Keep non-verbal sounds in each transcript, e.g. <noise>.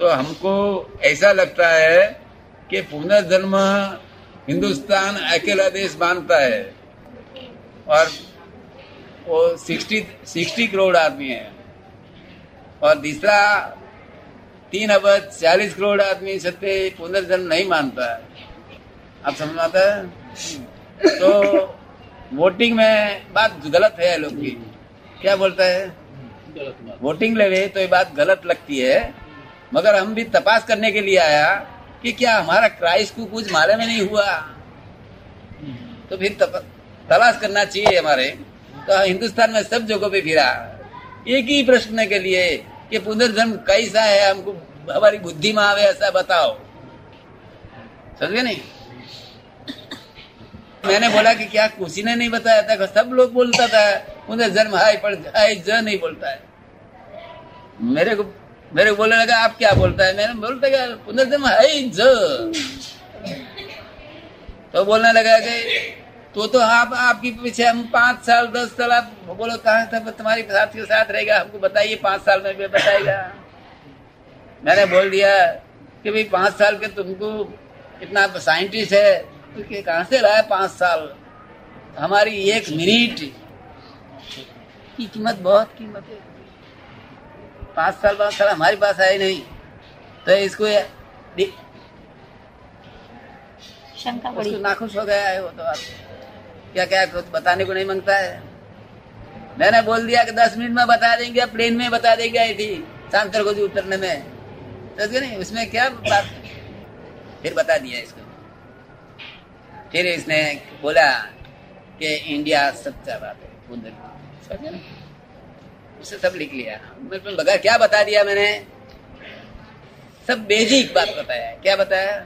तो हमको ऐसा लगता है कि पुनर्जन्म हिंदुस्तान अकेला देश मानता है। और वो सिक्सटी सिक्सटी करोड़ आदमी है। और दूसरा तीन अबज चालीस करोड़ आदमी सत्य पुनर्जन्म नहीं मानता है। आप समझ आता है? तो वोटिंग में बात गलत है लोग की। क्या बोलता है? वोटिंग ले तो ये बात गलत लगती है। मगर हम भी तपास करने के लिए आया कि क्या हमारा क्राइस्ट को कुछ मालूम में नहीं हुआ? तो फिर तलाश करना चाहिए हमारे। तो हिंदुस्तान में सब जगहों पे फिरा। एक ही प्रश्न के लिए कि पुनर्जन्म कैसा है? हमको हमारी बुद्धि में आवे ऐसा बताओ। समझे नहीं? मैंने बोला कि क्या किसी ने नहीं बताया था सब लोग बोलता था, पुनर्जन्म हाय, पर हाय, ज नहीं बोलता है। मेरे को मेरे बोलने लगा, आप क्या बोलता है? मैंने बोलता क्या पुनर्जन्म हाय ज। तो बोलने लगा कि तो तो आप, आपके पीछे हम पाँच साल, दस साल, आप बोलो कहा था तुम्हारी साथी के साथ रहेगा, हमको बताइए पाँच साल में भी बताएगा। मैंने बोल दिया कि, भाई, पाँच साल के तुमको इतना साइंटिस्ट है तो कहा से है पाँच साल? हमारी एक मिनट। की कीमत, बहुत कीमत है। पाँच साल पाँच साल हमारे पास आए नहीं। तो इसको शंका नाखुश हो गया है वो तो आप। क्या क्या कुछ बताने को नहीं माँगता है। मैंने बोल दिया कि दस मिनट में बता देंगे प्लेन में बता देंगे आई थी सांकर को उतरने में। तो नहीं उसमें क्या बात? फिर बता दिया इसको। फिर इसने बोला कि इंडिया सच्चा बात है उसे सब लिख लिया। मेरे बगैर क्या बता दिया मैंने? सब बेसिक बात बताया। क्या बताया?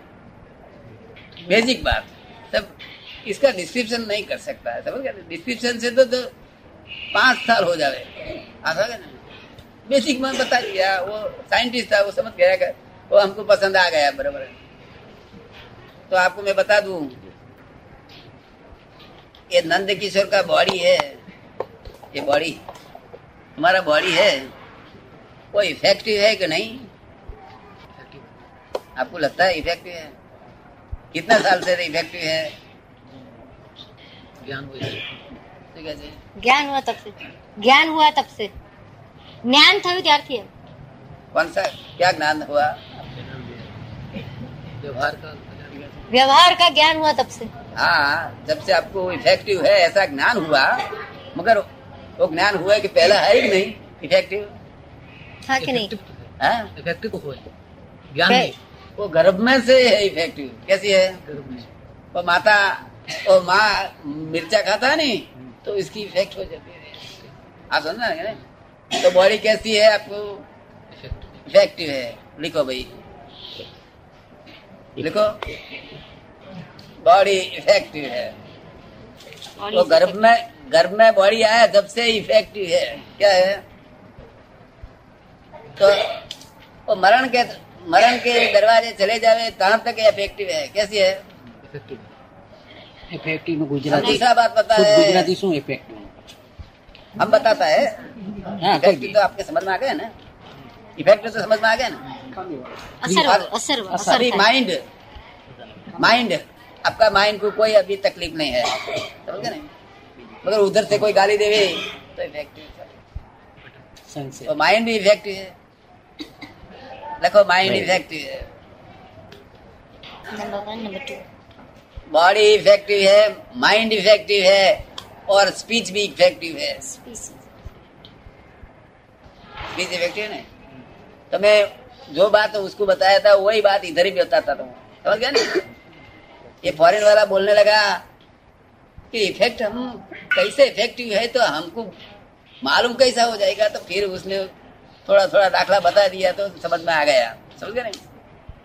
बेसिक बात। सब इसका डिस्क्रिप्शन नहीं कर सकता है समझ गया डिस्क्रिप्शन से तो, तो पाँच साल हो जाए आशा ना? बेसिक में बता दिया। वो साइंटिस्ट था वो समझ गया कर वो हमको पसंद आ गया बराबर तो आपको मैं बता दू ये नंद किशोर का बॉडी है। ये बॉडी। हमारा बॉडी है। वो इफ़ेक्टिव है कि नहीं? आपको लगता है इफ़ेक्टिव है? कितने साल से इफ़ेक्टिव है? ज्ञान हुआ ज्ञान हुआ तब से। ज्ञान हुआ तब से। ज्ञान था विद्यार्थी है कौन सा क्या ज्ञान हुआ? व्यवहार का व्यवहार का ज्ञान हुआ तब से। हाँ जब से आपको इफ़ेक्टिव है ऐसा ज्ञान हुआ मगर वो ज्ञान हुआ कि पहला है ही नहीं इफ़ेक्टिव हाँ कि नहीं? इफ़ेक्टिव तो ज्ञान वो गर्भ में से है इफ़ेक्टिव कैसी है? गर्भ में वो माता और माँ मिर्चा खाता नहीं तो इसकी इफ़ेक्ट हो जाती है। आप समझना ना? तो बॉडी कैसी है आपको? इफ़ेक्टिव है। लिखो भाई। लिखो। बॉडी इफ़ेक्टिव है। तो गर्भ में गर्भ में बॉडी आया जब से इफ़ेक्टिव है। क्या है? तो वो मरण के मरण के दरवाजे चले जावे तहां तक इफ़ेक्टिव है। कैसी है? इफ़ेक्टिव इफ़ेक्टिव में गुजराती दूसरा बात पता है। गुजराती શું इफ़ेक्टिव हम बताता है। इफ़ेक्टिव तो आपके समझ में आ गया ना? इफ़ेक्टिव तो समझ में आ गया ना? असर असर असर माइंड माइंड आपका माइंड को कोई अभी तकलीफ़ नहीं है। समझ गए मगर उधर से कोई गाली देवे तो इफ़ेक्टिव तो माइंड भी इफ़ेक्टिव है। देखो माइंड इफ़ेक्टिव है। Number one number two body effective है माइंड इफ़ेक्टिव है और स्पीच भी इफ़ेक्टिव है। स्पीच इफ़ेक्टिव है तो मैं जो बात उसको बताया था वही बात इधर ही बताता था। समझ गया ना? ये फॉरेन वाला बोलने लगा कि इफ़ेक्ट हम कैसे इफ़ेक्टिव है तो हमको मालूम कैसा हो जाएगा तो फिर उसने थोड़ा थोड़ा दाखला बता दिया तो समझ में आ गया। समझ नहीं?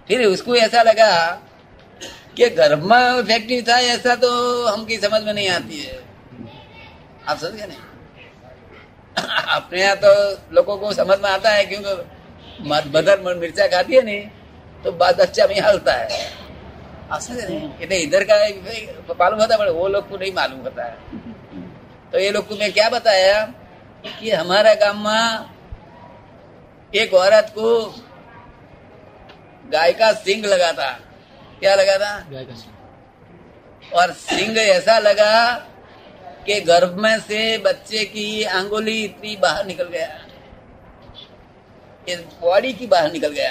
फिर उसको ऐसा लगा कि गर्भ में इफ़ेक्टिव था, ऐसा तो हमकी समझ में नहीं आती है। आप समझ गए नहीं? <laughs> अपने यहाँ तो लोगों को समझ में आता है, क्योंकि बदर मिर्चा खाती है नहीं तो बात अच्छा में हलता है। समझ नहीं। इधर का मालूम होता है वो लोग को नहीं मालूम होता है। तो ये लोग को मैं क्या बताया कि हमारा गाँव में एक औरत को गाय का सिंग लगा था। क्या लगा था? गाय का सिंह। और सिंग ऐसा लगा कि गर्भ में से बच्चे की अंगुली इतनी बाहर निकल गया। बॉडी की बाहर निकल गया।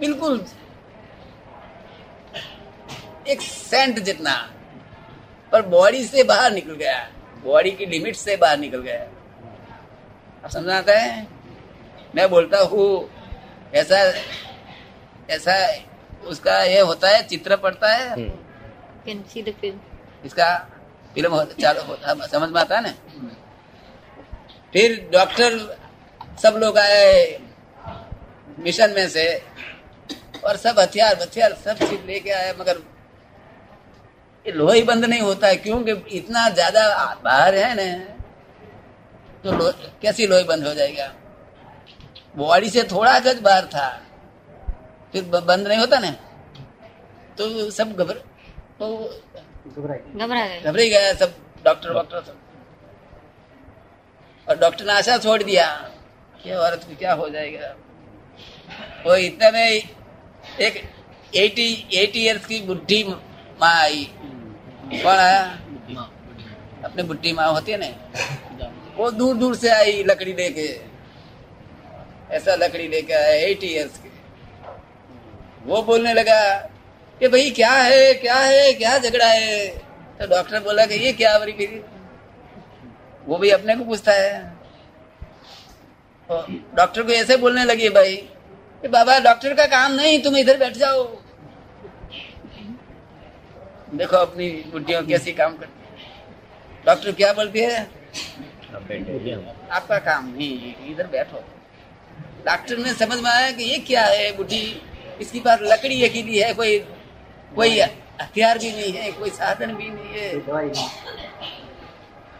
बिल्कुल एक सेंट जितना। पर बॉडी से बाहर निकल गया। बॉडी की लिमिट से बाहर निकल गया। आप समझ आता है? मैं बोलता हूँ ऐसा ऐसा उसका ये होता है चित्र पड़ता है। Can see the film. इसका फ़िल्म चालू होता समझ में आता है ना? फिर डॉक्टर सब लोग आए मिशन में से और सब हथियार हथियार सब चीज़ लेके आए मगर लोहा ही बंद नहीं होता है क्योंकि इतना ज़्यादा बाहर है ना तो लो, कैसी लोही बंद हो जाएगा? बॉडी से थोड़ा गज बाहर था फिर बंद नहीं होता ना तो सब घबर तो घबरा गया सब डॉक्टर वॉक्टर सब। और डॉक्टर ने आशा छोड़ दिया कि औरत को क्या हो जाएगा? वो इतने में एक एटी एटी इयर्स की बुढ़ी माँ आई। कौन आया? अपने बुढ़ी माँ होती है ना? वो दूर दूर से आई लकड़ी लेके। ऐसा लकड़ी लेके आया एटी इयर्स की। वो बोलने लगा कि भाई क्या है? क्या है? क्या झगड़ा है? तो डॉक्टर बोला कि ये क्या बड़ी फिर? वो भी अपने को पूछता है। तो डॉक्टर को ऐसे बोलने लगी भाई कि बाबा डॉक्टर का काम नहीं तुम इधर बैठ जाओ। देखो अपनी बुढ़ियों कैसी काम करती है। डॉक्टर क्या बोलती है? आपका काम नहीं इधर बैठो। डॉक्टर ने समझ में आया कि ये क्या है बुढ़ी? इसके पास लकड़ी अकेली है, कोई कोई हथियार भी नहीं है, कोई साधन भी नहीं है।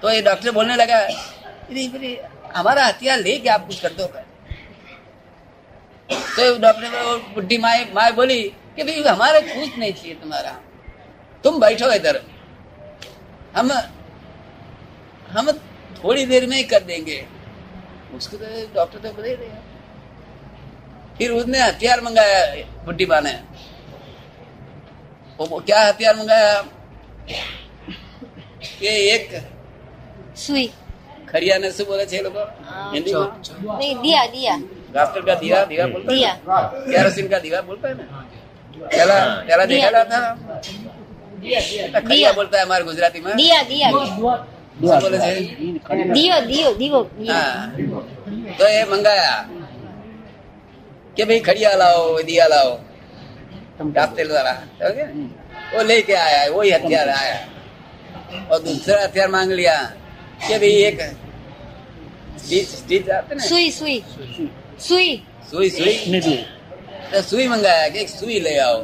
तो ये डॉक्टर बोलने लगा हमारा हथियार लेके आप कुछ कर दो। कर तो डॉक्टर बुढ़ी माए माए बोली कि भाई, हमारे कुछ नहीं चाहिए तुम्हारा। तुम बैठो इधर। हम हम थोड़ी देर में ही कर देंगे। उसको तो डॉक्टर तो बोले फिर उसने हथियार मंगाया बुड्ढी बाने वो क्या हथियार मंगाया? ये एक सुई। खरिया ने से बोला छह लोगों हाँ। हिंदी नहीं दिया दिया। डॉक्टर का दिया दिया बोलता है? दिया। कैरोसिन का दिया बोलता है ना? पहला पहला देखा था? खरिया दिया। बोलता है हमारे गुजराती में दिया दिया શું બોલે છે दियो दियो दियो दियो हाँ तो ये मंगाया कि भाई खड़िया लाओ दिया लाओ कास्तेल वाला समझ गए? वो लेके आया वही हथियार आया और दूसरा हथियार मांग लिया कि भाई एक स्टिच स्टिच आते ना सुई सुई सुई सुई सुई नहीं भी तो सुई मंगाया कि एक सुई ले आओ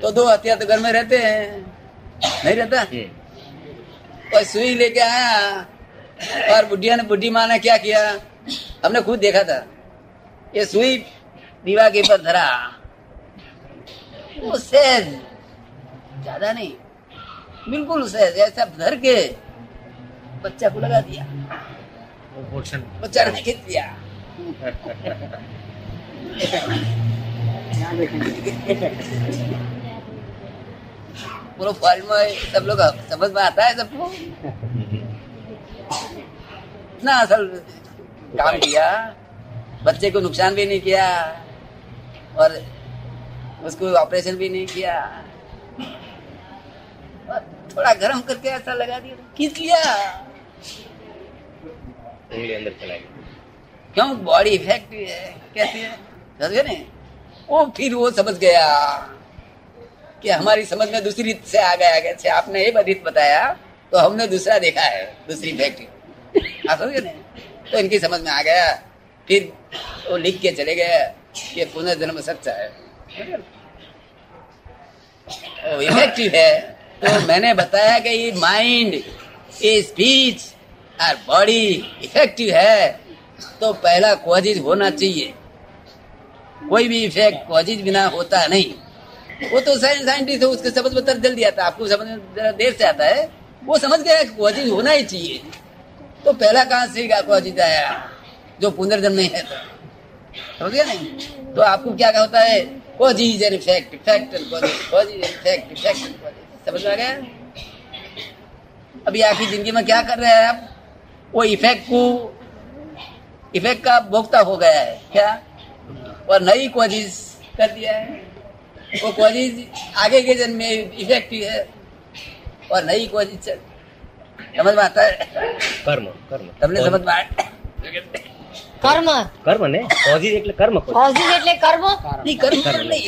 तो दो हथियार तो घर में रहते हैं नहीं रहता और सुई लेके आया और बुढ़िया ने बुढ़ी माँ ने क्या किया हमने खुद देखा था ये सुई दीवार के ऊपर धरा वो सहज ज़्यादा नहीं बिल्कुल सहज ऐसा धर के बच्चा को लगा दिया बच्चा ने खींच दिया पूरा फॉरेन में सब लोग समझ में आता है सबको इतना असल काम किया बच्चे को नुकसान भी नहीं किया और उसको ऑपरेशन भी नहीं किया। और थोड़ा गर्म करके ऐसा लगा दिया खींच लिया। अंदर क्यों? बॉडी इफ़ेक्टिव है कैसी है? समझे ने वो फिर वो समझ गया कि हमारी समझ में दूसरी रीत से आ गया, कैसे? आपने एक रीत बताया तो हमने दूसरा देखा है, दूसरी फैक्ट्री आप समझे ना? तो इनकी समझ में आ गया। फिर वो लिख के चले गए कि पुनर्जन्म सच्चा है। वो इफ़ेक्टिव है। तो मैंने बताया कि ये माइंड ये स्पीच और बॉडी इफ़ेक्टिव है। तो पहला कॉजिज होना चाहिए। कोई भी इफ़ेक्ट कॉजिज बिना होता नहीं। वो तो साइंटिस्ट है, उसके समझ में तर जल्दी आता है, आपको समझ में जरा देर से आता है। वो समझ गया कॉजिज होना ही चाहिए। तो पहला कहाँ से कॉजिज आया? जो पुनर्जन्म नहीं है तो। समझ गया नहीं? तो आपको क्या होता है? Causes and effect effect causes causes effect effect समझ में आ गया? अभी आपकी ज़िंदगी में क्या कर रहे हैं आप? वो इफ़ेक्ट को इफ़ेक्ट का भोक्ता हो गया है। क्या? और नई कॉजीज कर दिया है वो कॉजीज आगे के जन्म में इफेक्ट ही है और नई कॉजीज समझ में आता है કર્મ કર્મ તમને સમજ માં આવે? કર્મ કર્મ ને કોઝિસ એટલે કર્મ કોઝિસ એટલે કર્મ નહીં કર્મ નહીં